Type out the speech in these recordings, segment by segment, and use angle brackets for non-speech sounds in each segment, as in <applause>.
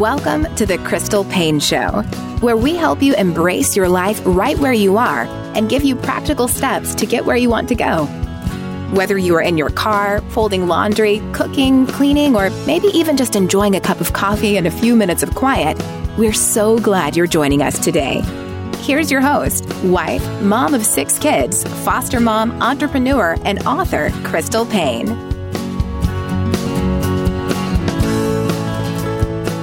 Welcome to the Crystal Paine Show, where we help you embrace your life right where you are and give you practical steps to get where you want to go. Whether you are in your car, folding laundry, cooking, cleaning, or maybe even just enjoying a cup of coffee and a few minutes of quiet, we're so glad you're joining us today. Here's your host, wife, mom of six kids, foster mom, entrepreneur, and author, Crystal Paine.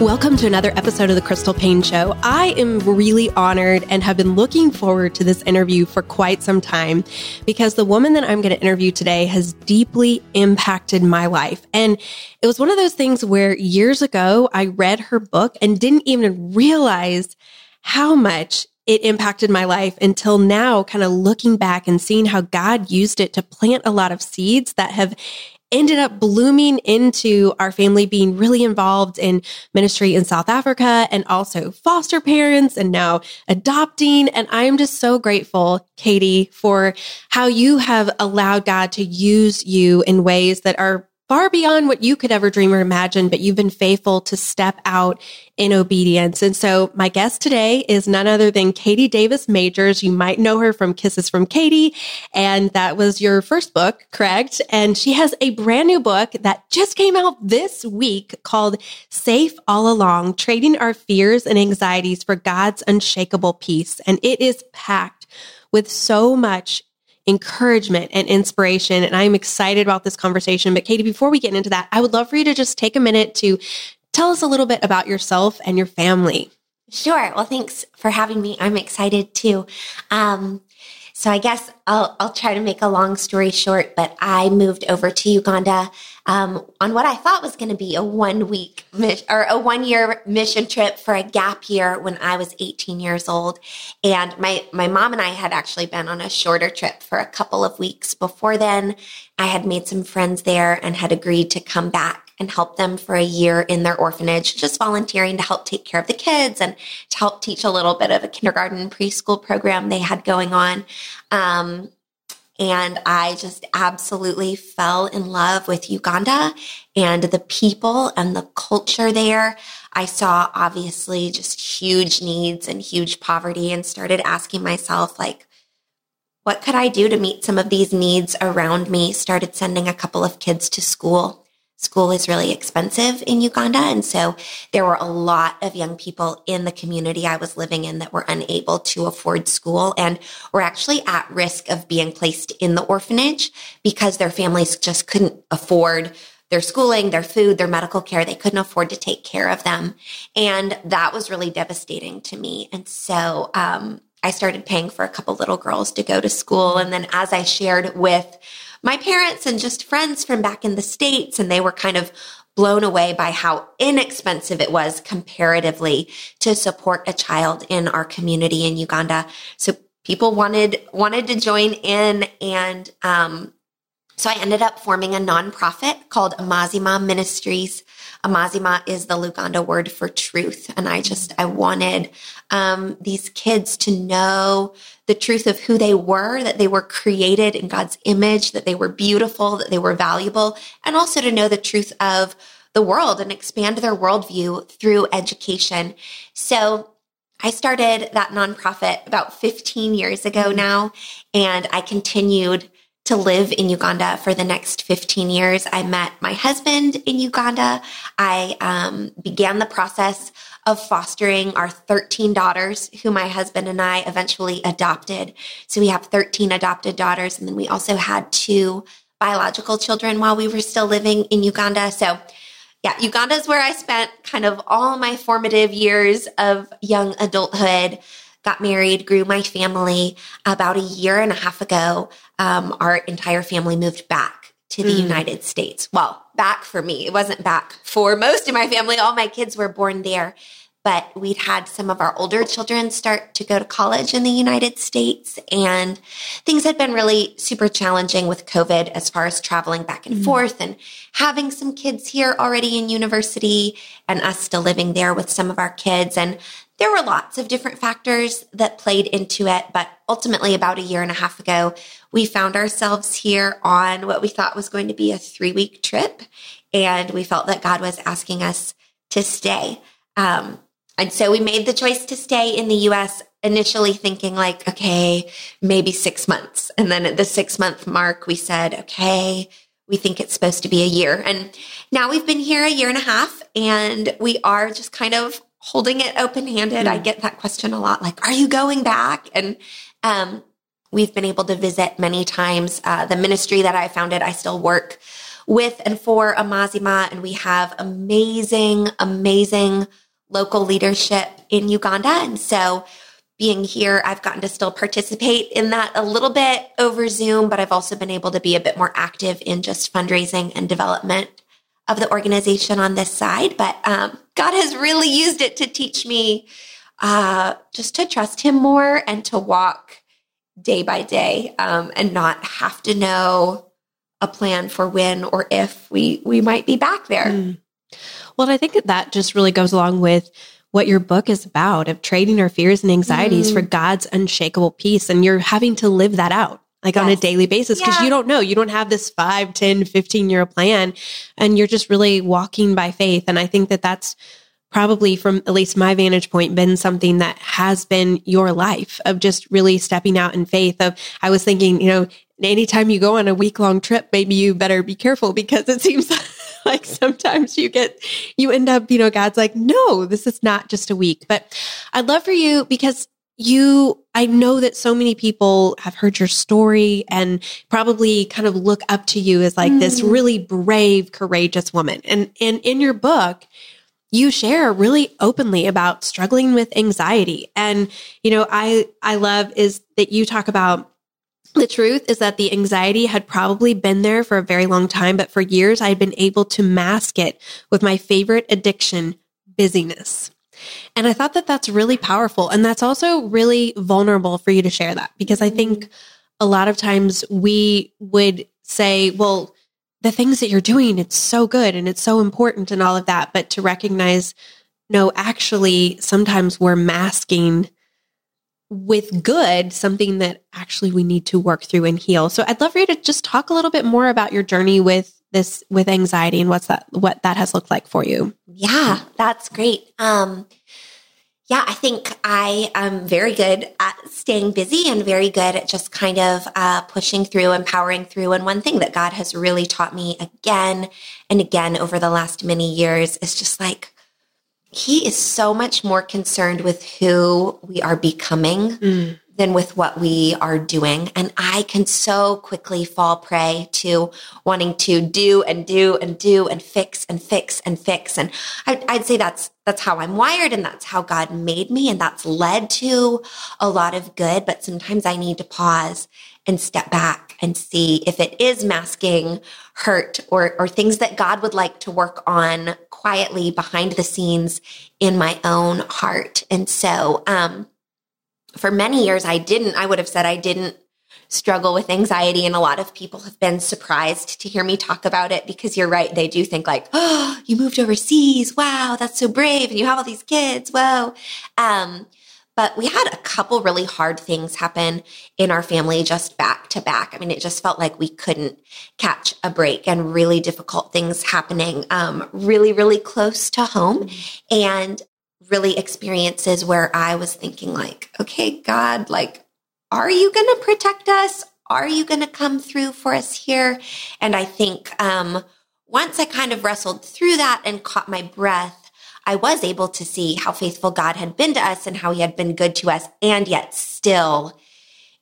Welcome to another episode of the Crystal Paine Show. I am really honored and have been looking forward to this interview for quite some time because the woman that I'm going to interview today has deeply impacted my life. And it was one of those things where years ago I read her book and didn't even realize how much it impacted my life until now, kind of looking back and seeing how God used it to plant a lot of seeds that have ended up blooming into our family being really involved in ministry in South Africa and also foster parents and now adopting. And I'm just so grateful, Katie, for how you have allowed God to use you in ways that are far beyond what you could ever dream or imagine, but you've been faithful to step out in obedience. And so my guest today is none other than Katie Davis Majors. You might know her from Kisses from Katie. And that was your first book, correct? And she has a brand new book that just came out this week called Safe All Along, Trading Our Fears and Anxieties for God's Unshakable Peace. And it is packed with so much encouragement and inspiration. And I'm excited about this conversation. But Katie, before we get into that, I would love for you to just take a minute to tell us a little bit about yourself and your family. Sure. Well, thanks for having me. I'm excited too. Um, so I guess I'll, I'll try to make a long story short, but I moved over to Uganda um, on what I thought was going to be a one week mission, or a one year mission trip for a gap year when I was 18 years old. And my, my mom and I had actually been on a shorter trip for a couple of weeks before then. I had made some friends there and had agreed to come back and help them for a year in their orphanage, just volunteering to help take care of the kids and to help teach a little bit of a kindergarten preschool program they had going on. Um, and I just absolutely fell in love with Uganda and the people and the culture there. I saw obviously just huge needs and huge poverty and started asking myself, like, what could I do to meet some of these needs around me? Started sending a couple of kids to school school is really expensive in Uganda. And so there were a lot of young people in the community I was living in that were unable to afford school and were actually at risk of being placed in the orphanage because their families just couldn't afford their schooling, their food, their medical care. They couldn't afford to take care of them. And that was really devastating to me. And so, um, I started paying for a couple little girls to go to school. And then as I shared with my parents and just friends from back in the States, and they were kind of blown away by how inexpensive it was comparatively to support a child in our community in Uganda. So people wanted wanted to join in and um, so I ended up forming a nonprofit called Amazima Ministries. Amazima is the Luganda word for truth. And I just, I wanted um, these kids to know the truth of who they were, that they were created in God's image, that they were beautiful, that they were valuable, and also to know the truth of the world and expand their worldview through education. So I started that nonprofit about 15 years ago now, and I continued to live in Uganda for the next 15 years. I met my husband in Uganda. I um, began the process of fostering our 13 daughters, who my husband and I eventually adopted. So we have 13 adopted daughters. And then we also had two biological children while we were still living in Uganda. So yeah, Uganda is where I spent kind of all my formative years of young adulthood got married, grew my family. About a year and a half ago, um, our entire family moved back to the mm. United States. Well, back for me. It wasn't back for most of my family. All my kids were born there. But we'd had some of our older children start to go to college in the United States, and things had been really super challenging with COVID as far as traveling back and mm. forth and having some kids here already in university and us still living there with some of our kids. And there were lots of different factors that played into it, but ultimately, about a year and a half ago, we found ourselves here on what we thought was going to be a three week trip. And we felt that God was asking us to stay. Um, and so we made the choice to stay in the US, initially thinking, like, okay, maybe six months. And then at the six month mark, we said, okay, we think it's supposed to be a year. And now we've been here a year and a half, and we are just kind of holding it open handed. Mm. I get that question a lot like, are you going back? And um, we've been able to visit many times. Uh, the ministry that I founded, I still work with and for Amazima, and we have amazing, amazing local leadership in Uganda. And so being here, I've gotten to still participate in that a little bit over Zoom, but I've also been able to be a bit more active in just fundraising and development of the organization on this side. But um, God has really used it to teach me uh, just to trust Him more and to walk day by day um, and not have to know a plan for when or if we we might be back there. Mm. Well, I think that that just really goes along with what your book is about of trading our fears and anxieties mm. for God's unshakable peace. And you're having to live that out like yes. on a daily basis because yeah. you don't know. You don't have this 5, 10, 15 year plan and you're just really walking by faith. And I think that that's probably from at least my vantage point been something that has been your life of just really stepping out in faith of I was thinking, you know, anytime you go on a week long trip, maybe you better be careful because it seems like sometimes you get, you end up, you know, God's like, no, this is not just a week. But I'd love for you because you, I know that so many people have heard your story and probably kind of look up to you as like mm. this really brave, courageous woman. And, and in your book, you share really openly about struggling with anxiety. And, you know, I, I love is that you talk about the truth is that the anxiety had probably been there for a very long time, but for years I had been able to mask it with my favorite addiction, busyness. And I thought that that's really powerful. And that's also really vulnerable for you to share that because I think a lot of times we would say, well, the things that you're doing, it's so good and it's so important and all of that. But to recognize, no, actually, sometimes we're masking with good something that actually we need to work through and heal. So I'd love for you to just talk a little bit more about your journey with this with anxiety and what's that what that has looked like for you. Yeah, that's great. Um yeah, I think I am very good at staying busy and very good at just kind of uh, pushing through, and powering through. And one thing that God has really taught me again and again over the last many years is just like he is so much more concerned with who we are becoming mm. than with what we are doing. And I can so quickly fall prey to wanting to do and do and do and fix and fix and fix. And I, would say that's, that's how I'm wired and that's how God made me. And that's led to a lot of good. But sometimes I need to pause and step back and see if it is masking hurt or, or things that God would like to work on quietly behind the scenes in my own heart. And so, um, for many years, I didn't, I would have said I didn't struggle with anxiety. And a lot of people have been surprised to hear me talk about it because you're right. They do think like, Oh, you moved overseas. Wow. That's so brave. And you have all these kids. Whoa. Um, but we had a couple really hard things happen in our family just back to back. I mean, it just felt like we couldn't catch a break and really difficult things happening um, really, really close to home. And really experiences where I was thinking, like, okay, God, like, are you going to protect us? Are you going to come through for us here? And I think um, once I kind of wrestled through that and caught my breath, I was able to see how faithful God had been to us and how he had been good to us. And yet still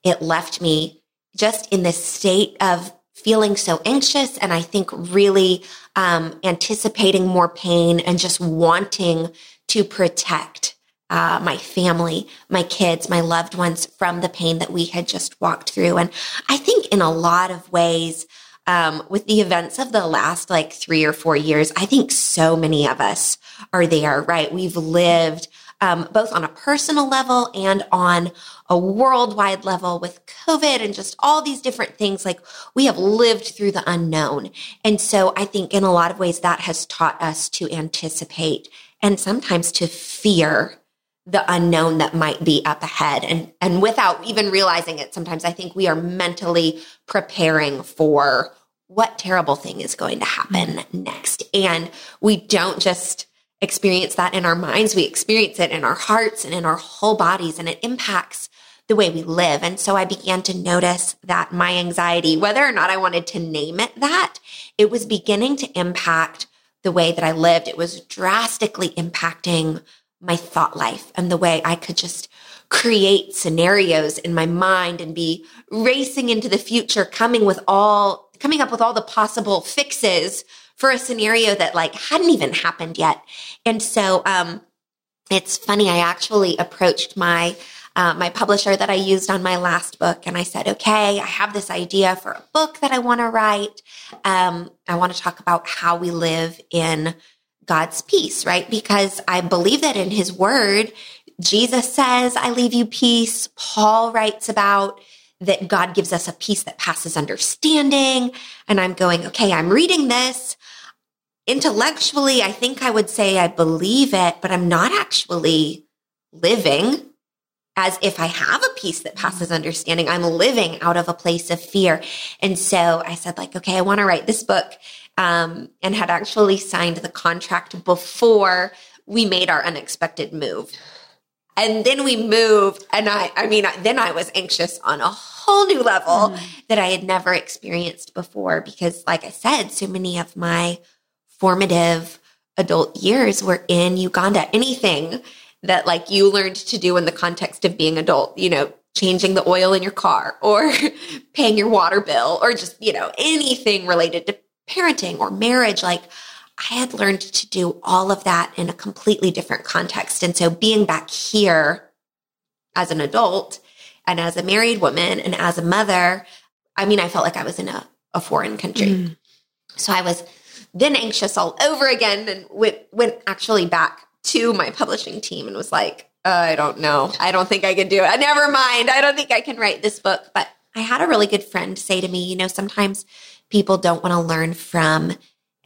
it left me just in this state of feeling so anxious. And I think really, um, anticipating more pain and just wanting to protect uh, my family, my kids, my loved ones from the pain that we had just walked through. And I think in a lot of ways, um, with the events of the last like three or four years, I think so many of us are there, right? We've lived um, both on a personal level and on a worldwide level with COVID and just all these different things. Like we have lived through the unknown. And so I think in a lot of ways that has taught us to anticipate and sometimes to fear the unknown that might be up ahead and and without even realizing it sometimes i think we are mentally preparing for what terrible thing is going to happen next and we don't just experience that in our minds. We experience it in our hearts and in our whole bodies, and it impacts the way we live. And so I began to notice that my anxiety, whether or not I wanted to name it that, it was beginning to impact the way that I lived. It was drastically impacting my thought life and the way I could just create scenarios in my mind and be racing into the future, coming with all, coming up with all the possible fixes for a scenario that like hadn't even happened yet. And so, um, it's funny. I actually approached my uh, my publisher that I used on my last book. And I said, okay, I have this idea for a book that I want to write. Um, I want to talk about how we live in God's peace, right? Because I believe that in his word, Jesus says, I leave you peace. Paul writes about that God gives us a peace that passes understanding. And I'm going, okay, I'm reading this. Intellectually, I think I would say I believe it, but I'm not actually living as if I have a peace that passes understanding. I'm living out of a place of fear. And so I said, like, okay, I want to write this book. Um, and had actually signed the contract before we made our unexpected move. And then we moved. And I, I mean, then I was anxious on a whole new level mm. that I had never experienced before because, like I said, so many of my formative adult years were in Uganda. Anything that like you learned to do in the context of being adult, you know, changing the oil in your car or <laughs> paying your water bill or just, you know, anything related to parenting or marriage. Like I had learned to do all of that in a completely different context. And so being back here as an adult and as a married woman and as a mother, I mean, I felt like I was in a, a foreign country. Mm. So I was then anxious all over again and went, went actually back to my publishing team and was like, uh, I don't know. I don't think I can do it. Never mind. I don't think I can write this book. But I had a really good friend say to me, you know, sometimes people don't want to learn from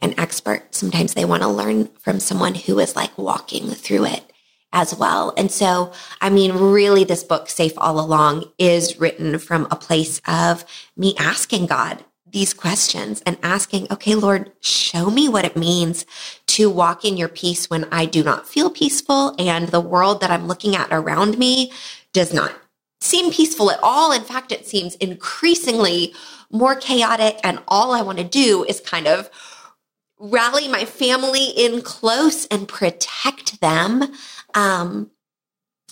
an expert. Sometimes they want to learn from someone who is like walking through it as well. And so, I mean, really, this book, Safe All Along, is written from a place of me asking God these questions and asking, okay, Lord, show me what it means to walk in your peace when I do not feel peaceful and the world that I'm looking at around me does not seem peaceful at all. In fact, it seems increasingly more chaotic. And all I want to do is kind of rally my family in close and protect them. Um,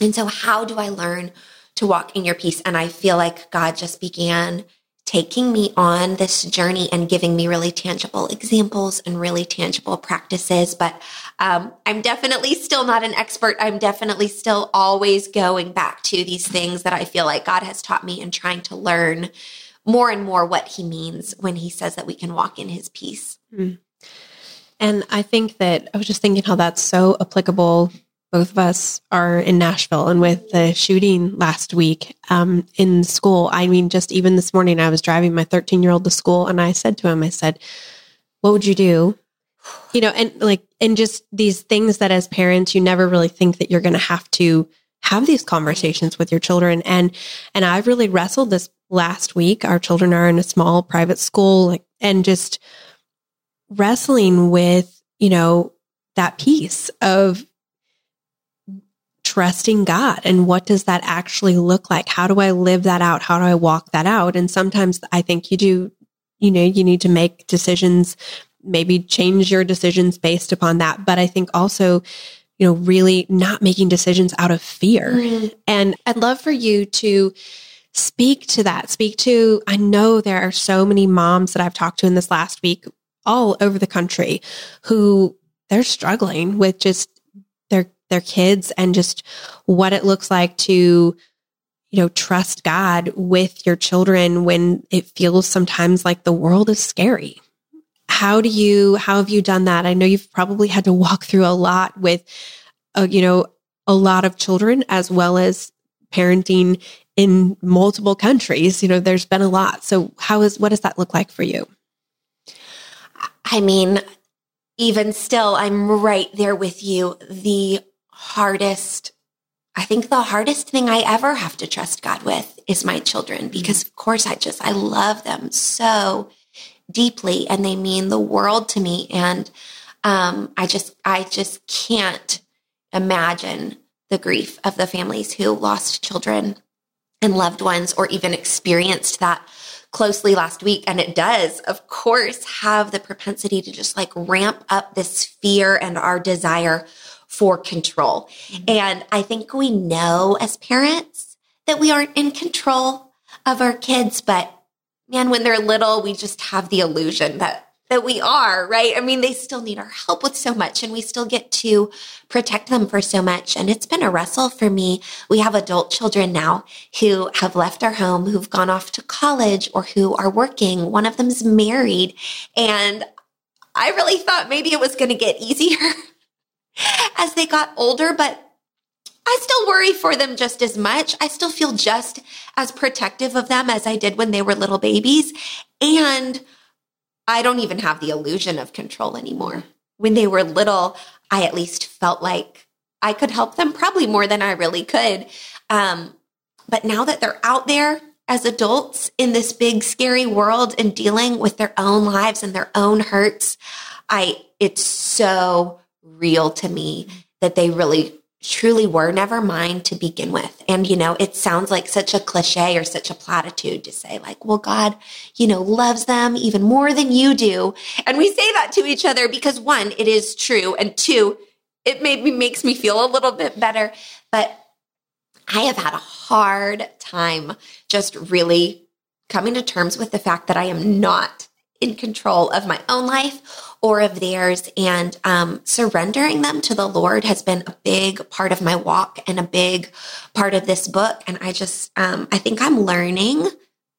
and so, how do I learn to walk in your peace? And I feel like God just began taking me on this journey and giving me really tangible examples and really tangible practices. But um, I'm definitely still not an expert. I'm definitely still always going back to these things that I feel like God has taught me and trying to learn more and more what he means when he says that we can walk in his peace. Mm. And I think that I was just thinking how that's so applicable both of us are in Nashville and with the shooting last week um, in school. I mean, just even this morning, I was driving my 13 year old to school and I said to him, I said, What would you do? You know, and like, and just these things that as parents, you never really think that you're going to have to have these conversations with your children. And, and I've really wrestled this last week. Our children are in a small private school like, and just wrestling with, you know, that piece of trusting God and what does that actually look like? How do I live that out? How do I walk that out? And sometimes I think you do, you know, you need to make decisions, maybe change your decisions based upon that. But I think also, you know, really not making decisions out of fear. Mm-hmm. And I'd love for you to speak to that. Speak to, I know there are so many moms that I've talked to in this last week all over the country who they're struggling with just their their kids and just what it looks like to you know trust God with your children when it feels sometimes like the world is scary. How do you how have you done that? I know you've probably had to walk through a lot with uh, you know a lot of children as well as parenting in multiple countries. You know, there's been a lot. So how is what does that look like for you? I mean, even still, I'm right there with you. The hardest, I think the hardest thing I ever have to trust God with is my children mm-hmm. because, of course, I just, I love them so deeply and they mean the world to me. And Um, I just, I just can't imagine the grief of the families who lost children and loved ones or even experienced that closely last week. And it does, of course, have the propensity to just like ramp up this fear and our desire for control. Mm-hmm. And I think we know as parents that we aren't in control of our kids, but man, when they're little, we just have the illusion that that we are, right? I mean, they still need our help with so much and we still get to protect them for so much. And it's been a wrestle for me. We have adult children now who have left our home, who've gone off to college or who are working. One of them's married. And I really thought maybe it was going to get easier <laughs> as they got older, but I still worry for them just as much. I still feel just as protective of them as I did when they were little babies. And I don't even have the illusion of control anymore. When they were little, I at least felt like I could help them probably more than I really could. Um, but now that they're out there as adults in this big, scary world and dealing with their own lives and their own hurts, I, it's so real to me that they really truly were never mine to begin with. And, you know, it sounds like such a cliche or such a platitude to say, like, well, God, you know, loves them even more than you do. And we say that to each other because one, it is true. And two, it maybe makes me feel a little bit better. But I have had a hard time just really coming to terms with the fact that I am not in control of my own life or of theirs. And um, surrendering them to the Lord has been a big part of my walk and a big part of this book. And I just, um, I think I'm learning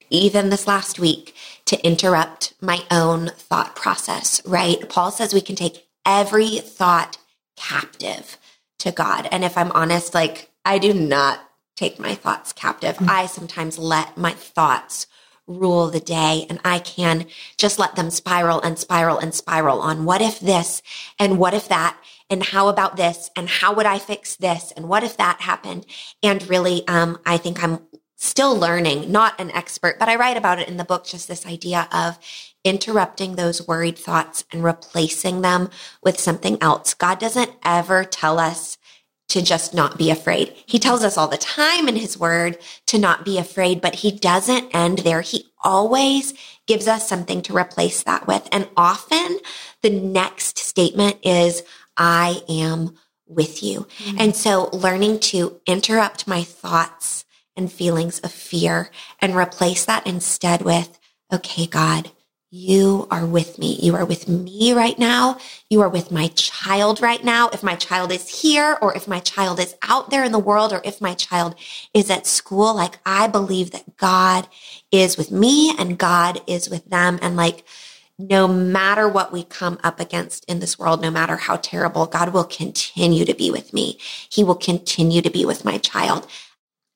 even this last week to interrupt my own thought process, right? Paul says we can take every thought captive to God. And if I'm honest, like I do not take my thoughts captive. Mm-hmm. I sometimes let my thoughts rule the day and I can just let them spiral and spiral and spiral on what if this and what if that and how about this and how would I fix this and what if that happened? And really um I think I'm still learning not an expert but I write about it in the book just this idea of interrupting those worried thoughts and replacing them with something else. God doesn't ever tell us to just not be afraid. He tells us all the time in his word to not be afraid, but he doesn't end there. He always gives us something to replace that with. And often the next statement is, I am with you. Mm-hmm. And so learning to interrupt my thoughts and feelings of fear and replace that instead with, okay, God, you are with me. You are with me right now. You are with my child right now. If my child is here or if my child is out there in the world or if my child is at school, like I believe that God is with me and God is with them. And like, no matter what we come up against in this world, no matter how terrible, God will continue to be with me. He will continue to be with my child.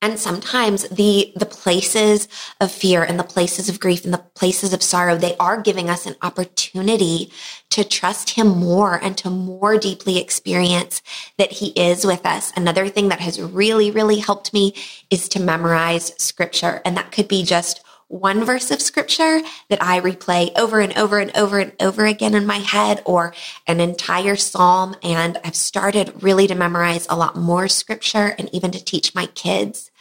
And sometimes the, the places of fear and the places of grief and the places of sorrow, they are giving us an opportunity to trust him more and to more deeply experience that he is with us. Another thing that has really, really helped me is to memorize scripture. And that could be just one verse of scripture that I replay over and over and over and over again in my head or an entire psalm. And I've started really to memorize a lot more scripture and even to teach my kids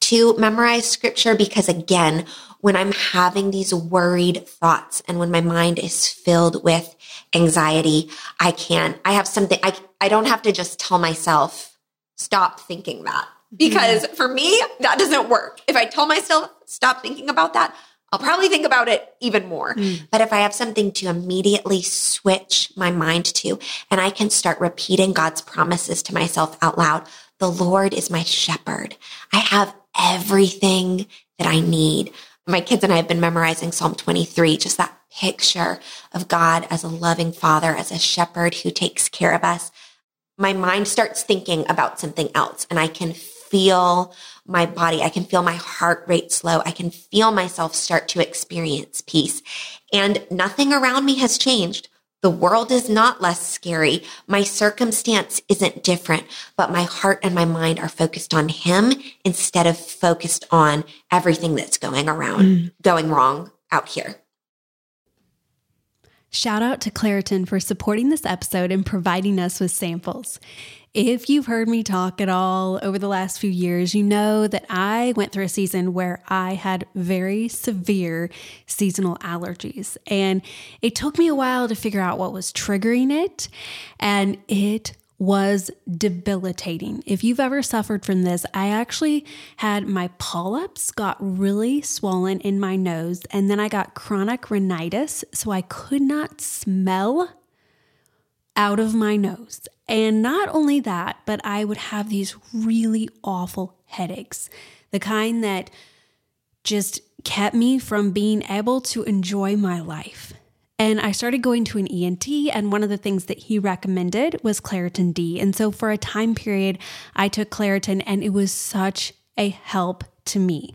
to memorize scripture because again, when I'm having these worried thoughts and when my mind is filled with anxiety, I can't. I have something, I, I don't have to just tell myself, stop thinking that. Because mm-hmm. for me, that doesn't work. If I tell myself, stop thinking about that, I'll probably think about it even more. Mm. But if I have something to immediately switch my mind to, and I can start repeating God's promises to myself out loud, the Lord is my shepherd. I have everything that I need. My kids and I have been memorizing Psalm 23, just that picture of God as a loving father, as a shepherd who takes care of us. My mind starts thinking about something else and I can feel my body. I can feel my heart rate slow. I can feel myself start to experience peace and nothing around me has changed. The world is not less scary. My circumstance isn't different, but my heart and my mind are focused on him instead of focused on everything that's going around, mm. going wrong out here. Shout out to Claritin for supporting this episode and providing us with samples. If you've heard me talk at all over the last few years, you know that I went through a season where I had very severe seasonal allergies. And it took me a while to figure out what was triggering it. And it was debilitating. If you've ever suffered from this, I actually had my polyps got really swollen in my nose, and then I got chronic rhinitis, so I could not smell out of my nose. And not only that, but I would have these really awful headaches, the kind that just kept me from being able to enjoy my life. And I started going to an ENT, and one of the things that he recommended was Claritin D. And so for a time period, I took Claritin, and it was such a help to me.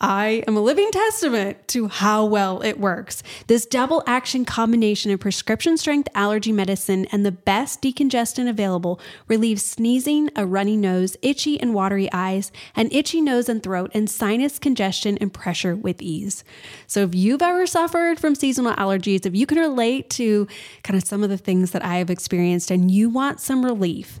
I am a living testament to how well it works. This double action combination of prescription strength allergy medicine and the best decongestant available relieves sneezing, a runny nose, itchy and watery eyes, an itchy nose and throat, and sinus congestion and pressure with ease. So, if you've ever suffered from seasonal allergies, if you can relate to kind of some of the things that I have experienced and you want some relief,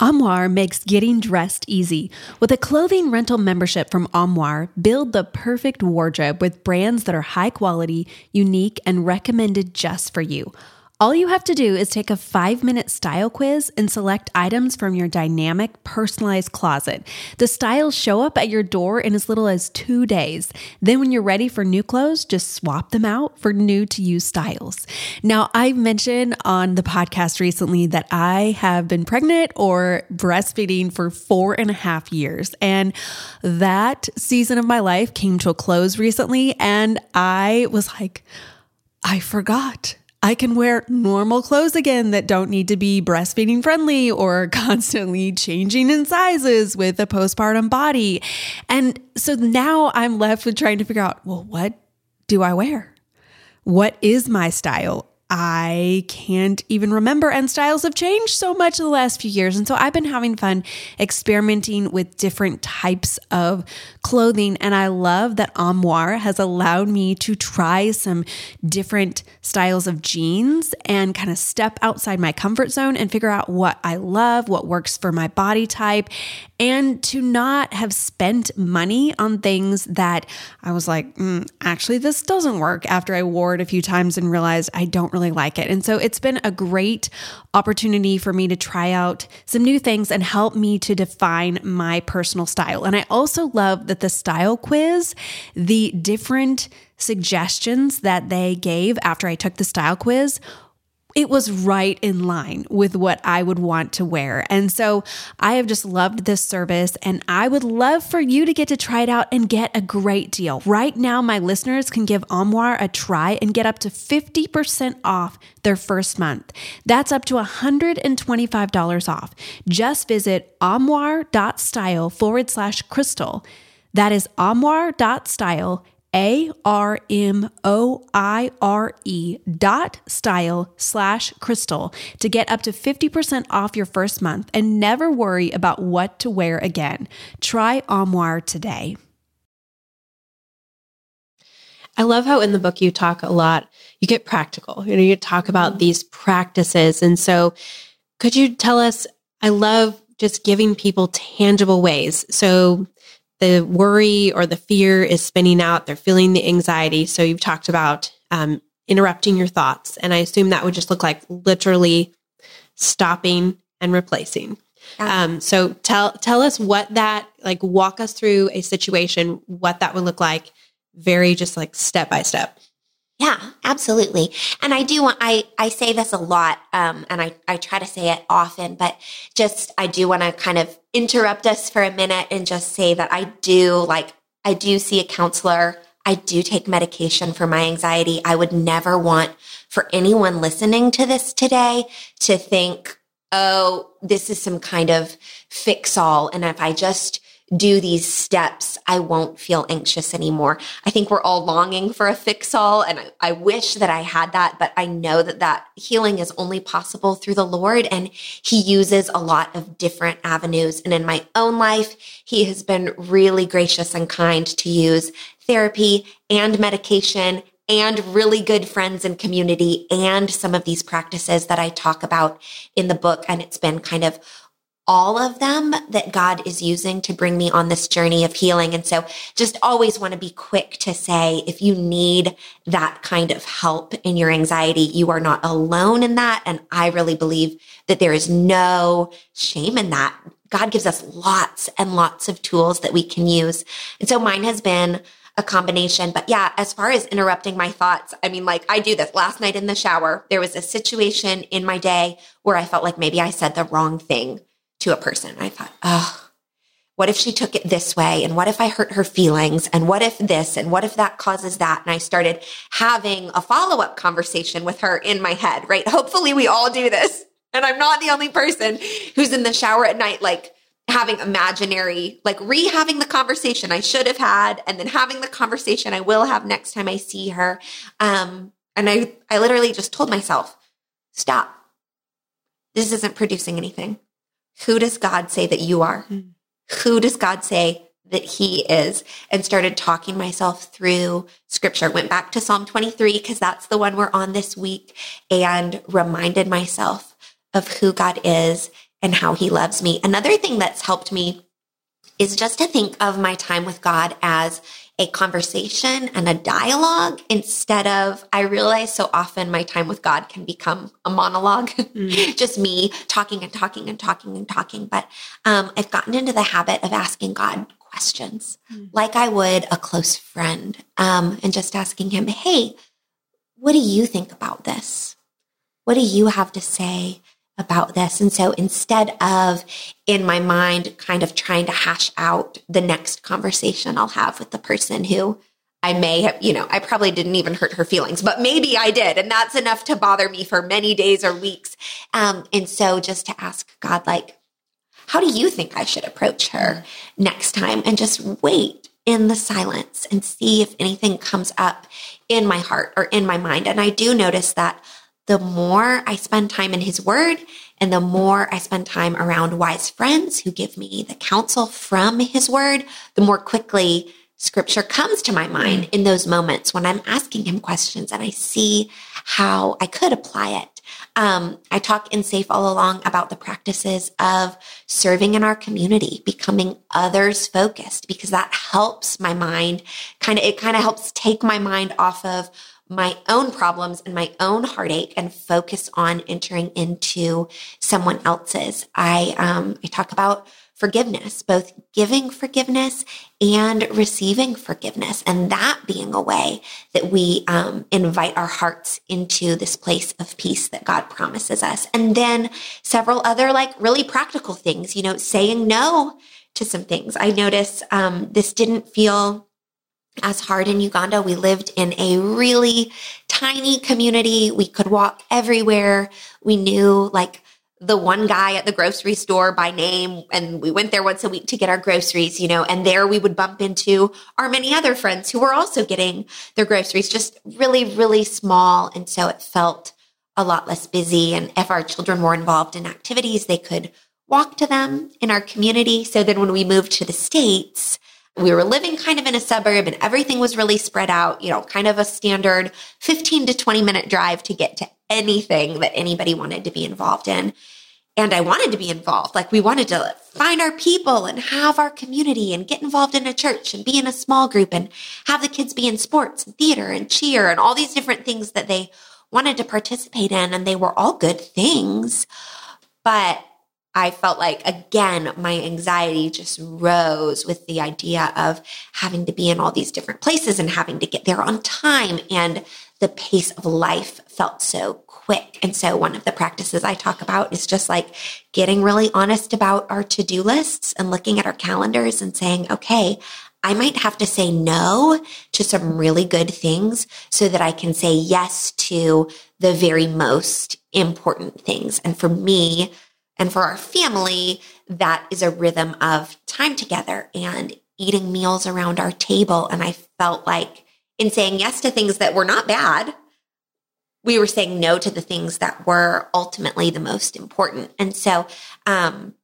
Armoire makes getting dressed easy. With a clothing rental membership from Armoire, build the perfect wardrobe with brands that are high quality, unique, and recommended just for you. All you have to do is take a five minute style quiz and select items from your dynamic, personalized closet. The styles show up at your door in as little as two days. Then, when you're ready for new clothes, just swap them out for new to use styles. Now, I mentioned on the podcast recently that I have been pregnant or breastfeeding for four and a half years. And that season of my life came to a close recently. And I was like, I forgot I can wear normal clothes again that don't need to be breastfeeding friendly or <laughs> constantly changing in sizes with a postpartum body. And so now I'm left with trying to figure out well, what do I wear? What is my style? I can't even remember, and styles have changed so much in the last few years. And so I've been having fun experimenting with different types of clothing. And I love that Armoire has allowed me to try some different styles of jeans and kind of step outside my comfort zone and figure out what I love, what works for my body type, and to not have spent money on things that I was like, mm, actually, this doesn't work after I wore it a few times and realized I don't really like it. And so it's been a great opportunity for me to try out some new things and help me to define my personal style. And I also love that the style quiz, the different suggestions that they gave after I took the style quiz it was right in line with what I would want to wear. And so I have just loved this service and I would love for you to get to try it out and get a great deal. Right now, my listeners can give Armoire a try and get up to 50% off their first month. That's up to $125 off. Just visit armoire.style forward slash crystal. That is armoire.style a R M O I R E dot style slash crystal to get up to 50% off your first month and never worry about what to wear again. Try Armoire today. I love how in the book you talk a lot, you get practical. You know, you talk about mm-hmm. these practices. And so could you tell us, I love just giving people tangible ways. So the worry or the fear is spinning out. They're feeling the anxiety. So you've talked about um, interrupting your thoughts. And I assume that would just look like literally stopping and replacing. Yeah. Um, so tell tell us what that like walk us through a situation, what that would look like, very just like step by step. Yeah, absolutely. And I do want, I, I say this a lot, um, and I, I try to say it often, but just, I do want to kind of interrupt us for a minute and just say that I do like, I do see a counselor. I do take medication for my anxiety. I would never want for anyone listening to this today to think, oh, this is some kind of fix all. And if I just, do these steps, I won't feel anxious anymore. I think we're all longing for a fix all. And I, I, wish that I had that, but I know that that healing is only possible through the Lord. And he uses a lot of different avenues. And in my own life, he has been really gracious and kind to use therapy and medication and really good friends and community and some of these practices that I talk about in the book. And it's been kind of all of them that God is using to bring me on this journey of healing. And so just always want to be quick to say, if you need that kind of help in your anxiety, you are not alone in that. And I really believe that there is no shame in that. God gives us lots and lots of tools that we can use. And so mine has been a combination. But yeah, as far as interrupting my thoughts, I mean, like I do this last night in the shower. There was a situation in my day where I felt like maybe I said the wrong thing to a person. I thought, oh, what if she took it this way? And what if I hurt her feelings? And what if this? And what if that causes that? And I started having a follow up conversation with her in my head, right? Hopefully we all do this. And I'm not the only person who's in the shower at night, like having imaginary, like re having the conversation I should have had, and then having the conversation I will have next time I see her. Um, and I, I literally just told myself, stop. This isn't producing anything. Who does God say that you are? Mm. Who does God say that he is? And started talking myself through scripture. Went back to Psalm 23 because that's the one we're on this week and reminded myself of who God is and how he loves me. Another thing that's helped me is just to think of my time with God as a conversation and a dialogue instead of, I realize so often my time with God can become a monologue, mm. <laughs> just me talking and talking and talking and talking. But um, I've gotten into the habit of asking God questions mm. like I would a close friend um, and just asking him, hey, what do you think about this? What do you have to say? About this. And so instead of in my mind kind of trying to hash out the next conversation I'll have with the person who I may have, you know, I probably didn't even hurt her feelings, but maybe I did. And that's enough to bother me for many days or weeks. Um, and so just to ask God, like, how do you think I should approach her next time? And just wait in the silence and see if anything comes up in my heart or in my mind. And I do notice that the more I spend time in his word and the more I spend time around wise friends who give me the counsel from his word, the more quickly scripture comes to my mind in those moments when I'm asking him questions and I see how I could apply it. Um, I talk in Safe all along about the practices of serving in our community, becoming others focused, because that helps my mind kind of, it kind of helps take my mind off of my own problems and my own heartache and focus on entering into someone else's. I, um, I talk about forgiveness, both giving forgiveness and receiving forgiveness. And that being a way that we um, invite our hearts into this place of peace that God promises us. And then several other like really practical things, you know, saying no to some things. I notice um, this didn't feel as hard in Uganda. We lived in a really tiny community. We could walk everywhere. We knew like the one guy at the grocery store by name and we went there once a week to get our groceries, you know, and there we would bump into our many other friends who were also getting their groceries, just really, really small. And so it felt a lot less busy. And if our children were involved in activities, they could walk to them in our community. So then when we moved to the States, we were living kind of in a suburb and everything was really spread out, you know, kind of a standard 15 to 20 minute drive to get to anything that anybody wanted to be involved in. And I wanted to be involved. Like we wanted to find our people and have our community and get involved in a church and be in a small group and have the kids be in sports and theater and cheer and all these different things that they wanted to participate in. And they were all good things. But I felt like, again, my anxiety just rose with the idea of having to be in all these different places and having to get there on time. And the pace of life felt so quick. And so one of the practices I talk about is just like getting really honest about our to do lists and looking at our calendars and saying, okay, I might have to say no to some really good things so that I can say yes to the very most important things. And for me, and for our family, that is a rhythm of time together and eating meals around our table. And I felt like in saying yes to things that were not bad, we were saying no to the things that were ultimately the most important. And so, um,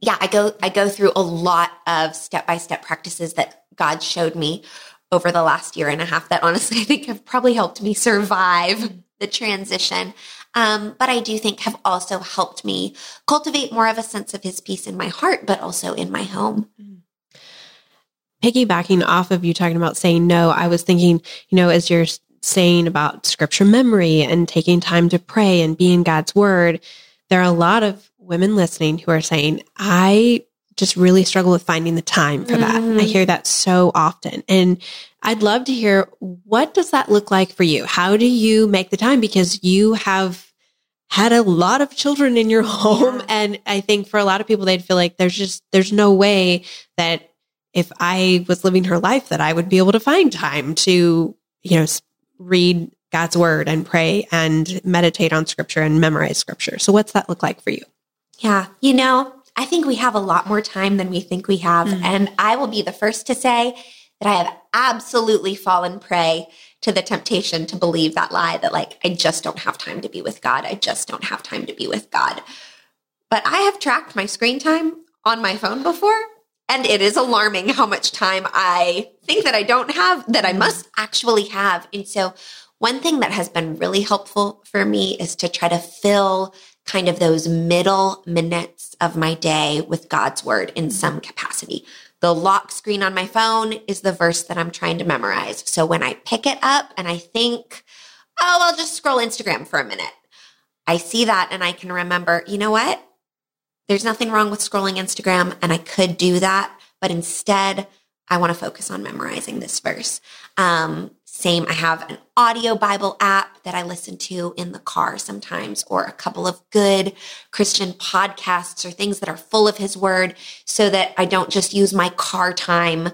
yeah, I go, I go through a lot of step by step practices that God showed me over the last year and a half that honestly I think have probably helped me survive the transition um, but I do think have also helped me cultivate more of a sense of his peace in my heart, but also in my home. Piggybacking off of you talking about saying no, I was thinking, you know, as you're saying about scripture memory and taking time to pray and be in God's word, there are a lot of women listening who are saying, I just really struggle with finding the time for that. Mm-hmm. I hear that so often. And I'd love to hear what does that look like for you? How do you make the time? Because you have had a lot of children in your <laughs> home. And I think for a lot of people, they'd feel like there's just, there's no way that if I was living her life that I would be able to find time to, you know, read God's word and pray and meditate on scripture and memorize scripture. So what's that look like for you? Yeah. You know, I think we have a lot more time than we think we have. Mm-hmm. And I will be the first to say that I have absolutely fallen prey to the temptation to believe that lie that like I just don't have time to be with God. I just don't have time to be with God. But I have tracked my screen time on my phone before and it is alarming how much time I think that I don't have that I must actually have. And so one thing that has been really helpful for me is to try to fill kind of those middle minutes of my day with God's word in some capacity. The lock screen on my phone is the verse that I'm trying to memorize. So when I pick it up and I think, oh, I'll just scroll Instagram for a minute, I see that and I can remember, you know what? There's nothing wrong with scrolling Instagram and I could do that. But instead, I want to focus on memorizing this verse. Um, same, I have an audio Bible app that I listen to in the car sometimes, or a couple of good Christian podcasts or things that are full of His Word so that I don't just use my car time.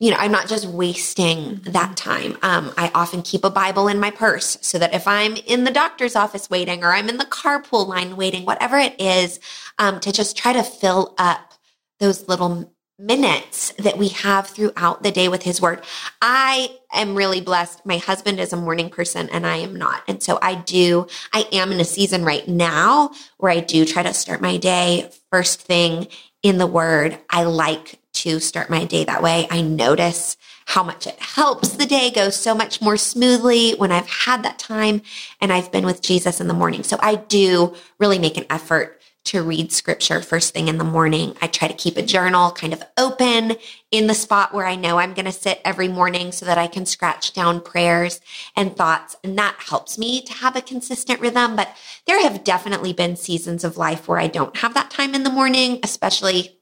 You know, I'm not just wasting that time. Um, I often keep a Bible in my purse so that if I'm in the doctor's office waiting or I'm in the carpool line waiting, whatever it is, um, to just try to fill up those little minutes that we have throughout the day with his word. I am really blessed. My husband is a morning person and I am not. And so I do, I am in a season right now where I do try to start my day first thing in the word. I like to start my day that way. I notice how much it helps the day go so much more smoothly when I've had that time and I've been with Jesus in the morning. So I do really make an effort to read scripture first thing in the morning. I try to keep a journal kind of open in the spot where I know I'm going to sit every morning so that I can scratch down prayers and thoughts. And that helps me to have a consistent rhythm. But there have definitely been seasons of life where I don't have that time in the morning, especially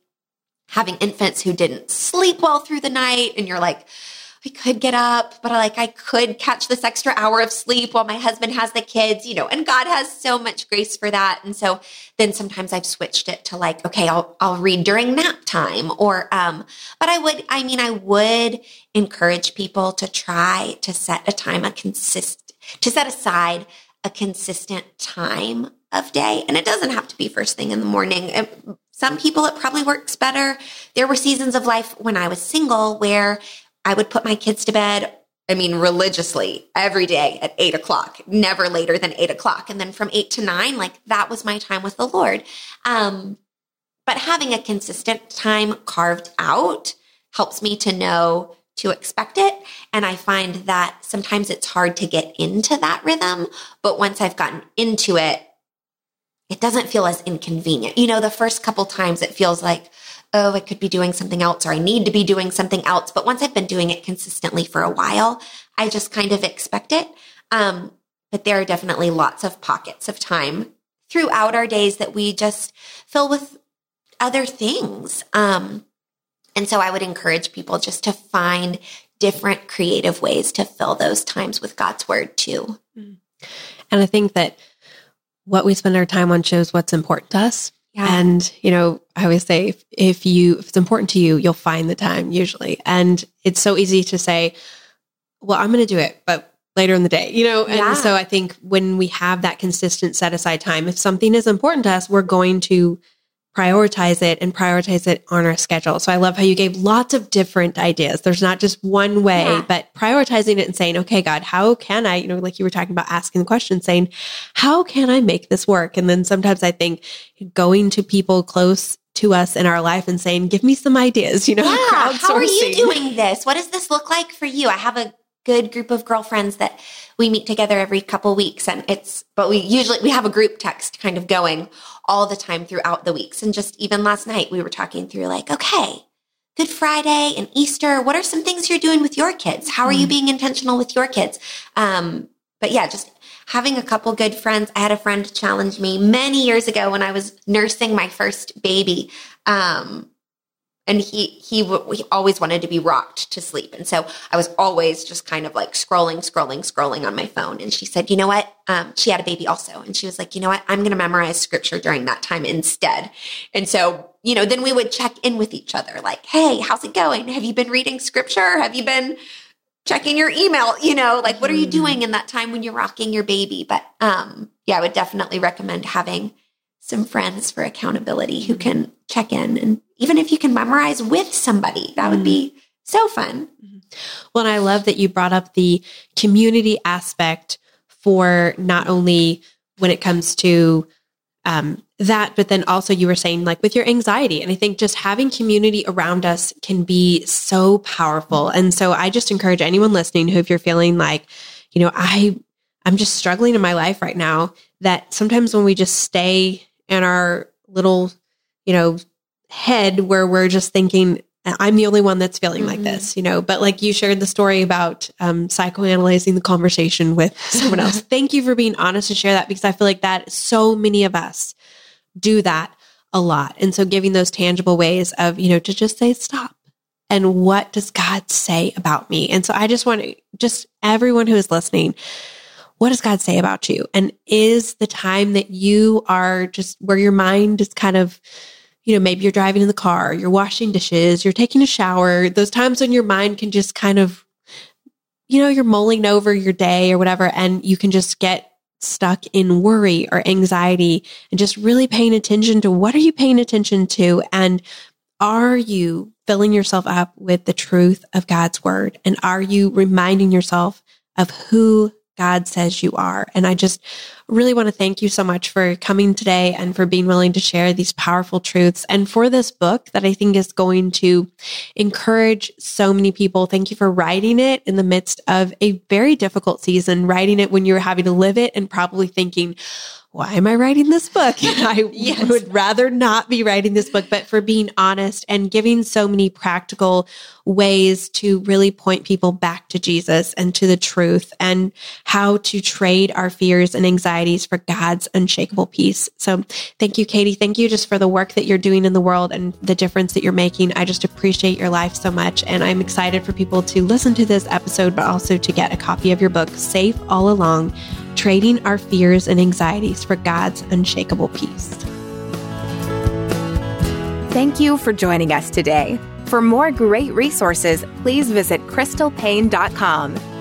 having infants who didn't sleep well through the night. And you're like, I could get up, but like I could catch this extra hour of sleep while my husband has the kids, you know, and God has so much grace for that. And so then sometimes I've switched it to like, okay, I'll I'll read during nap time or um but I would I mean I would encourage people to try to set a time a consist to set aside a consistent time of day. And it doesn't have to be first thing in the morning. Some people it probably works better. There were seasons of life when I was single where I would put my kids to bed. I mean, religiously every day at eight o'clock, never later than eight o'clock. And then from eight to nine, like that was my time with the Lord. Um, but having a consistent time carved out helps me to know to expect it. And I find that sometimes it's hard to get into that rhythm. But once I've gotten into it, it doesn't feel as inconvenient. You know, the first couple times it feels like, oh, I could be doing something else or I need to be doing something else. But once I've been doing it consistently for a while, I just kind of expect it. Um, but there are definitely lots of pockets of time throughout our days that we just fill with other things. Um, and so I would encourage people just to find different creative ways to fill those times with God's word too. Mm. And I think that what we spend our time on shows what's important to us. Yeah. And, you know, I always say if, if you, if it's important to you, you'll find the time usually. And it's so easy to say, well, I'm going to do it, but later in the day, you know? And yeah. so I think when we have that consistent set aside time, if something is important to us, we're going to prioritize it and prioritize it on our schedule. So I love how you gave lots of different ideas. There's not just one way, yeah. but prioritizing it and saying, okay, God, how can I, you know, like you were talking about asking the question, saying, how can I make this work? And then sometimes I think going to people close to us in our life and saying, give me some ideas, you know, yeah, <laughs> how are you doing this? What does this look like for you? I have a good group of girlfriends that we meet together every couple weeks. And it's but we usually we have a group text kind of going all the time throughout the weeks. And just even last night we were talking through like okay good friday and easter what are some things you're doing with your kids? How are you mm. being intentional with your kids? Um, but yeah just having a couple good friends. I had a friend challenge me many years ago when i was nursing my first baby. Um, and he he, w- he always wanted to be rocked to sleep. And so i was always just kind of like scrolling scrolling scrolling on my phone. And she said you know what? Um, she had a baby also. And she was like you know what? I'm going to memorize scripture during that time instead. And so you know then we would check in with each other like hey how's it going? Have you been reading scripture? Have you been checking your email? You know like what are you mm-hmm. doing in that time when you're rocking your baby? But um yeah i would definitely recommend having some friends for accountability who can check in. And even if you can memorize with somebody, that would be mm-hmm. so fun. Mm-hmm. Well, and I love that you brought up the community aspect for not only when it comes to um, that, but then also you were saying like with your anxiety. And I think just having community around us can be so powerful. And so I just encourage anyone listening who, if you're feeling like, you know, I, I'm just struggling in my life right now, that sometimes when we just stay in our little, you know, head where we're just thinking, I'm the only one that's feeling mm-hmm. like this, you know. But like you shared the story about um, psychoanalyzing the conversation with <laughs> someone else. <laughs> Thank you for being honest to share that because I feel like that so many of us do that a lot. And so giving those tangible ways of, you know, to just say stop. And what does God say about me? And so I just want to just everyone who is listening, what does God say about you? And is the time that you are just where your mind is kind of, you know, maybe you're driving in the car, you're washing dishes, you're taking a shower, those times when your mind can just kind of, you know, you're mulling over your day or whatever, and you can just get stuck in worry or anxiety and just really paying attention to what are you paying attention to and are you filling yourself up with the truth of God's word? And are you reminding yourself of who God says you are. And I just really want to thank you so much for coming today and for being willing to share these powerful truths and for this book that I think is going to encourage so many people. Thank you for writing it in the midst of a very difficult season, writing it when you're having to live it and probably thinking, why am I writing this book? <laughs> I yes. would rather not be writing this book, but for being honest and giving so many practical ways to really point people back to Jesus and to the truth and how to trade our fears and anxieties for God's unshakable peace. So thank you, Katie. Thank you just for the work that you're doing in the world and the difference that you're making. I just appreciate your life so much. And I'm excited for people to listen to this episode, but also to get a copy of your book, Safe All Along trading our fears and anxieties for God's unshakable peace. Thank you for joining us today. For more great resources, please visit crystalpaine.com.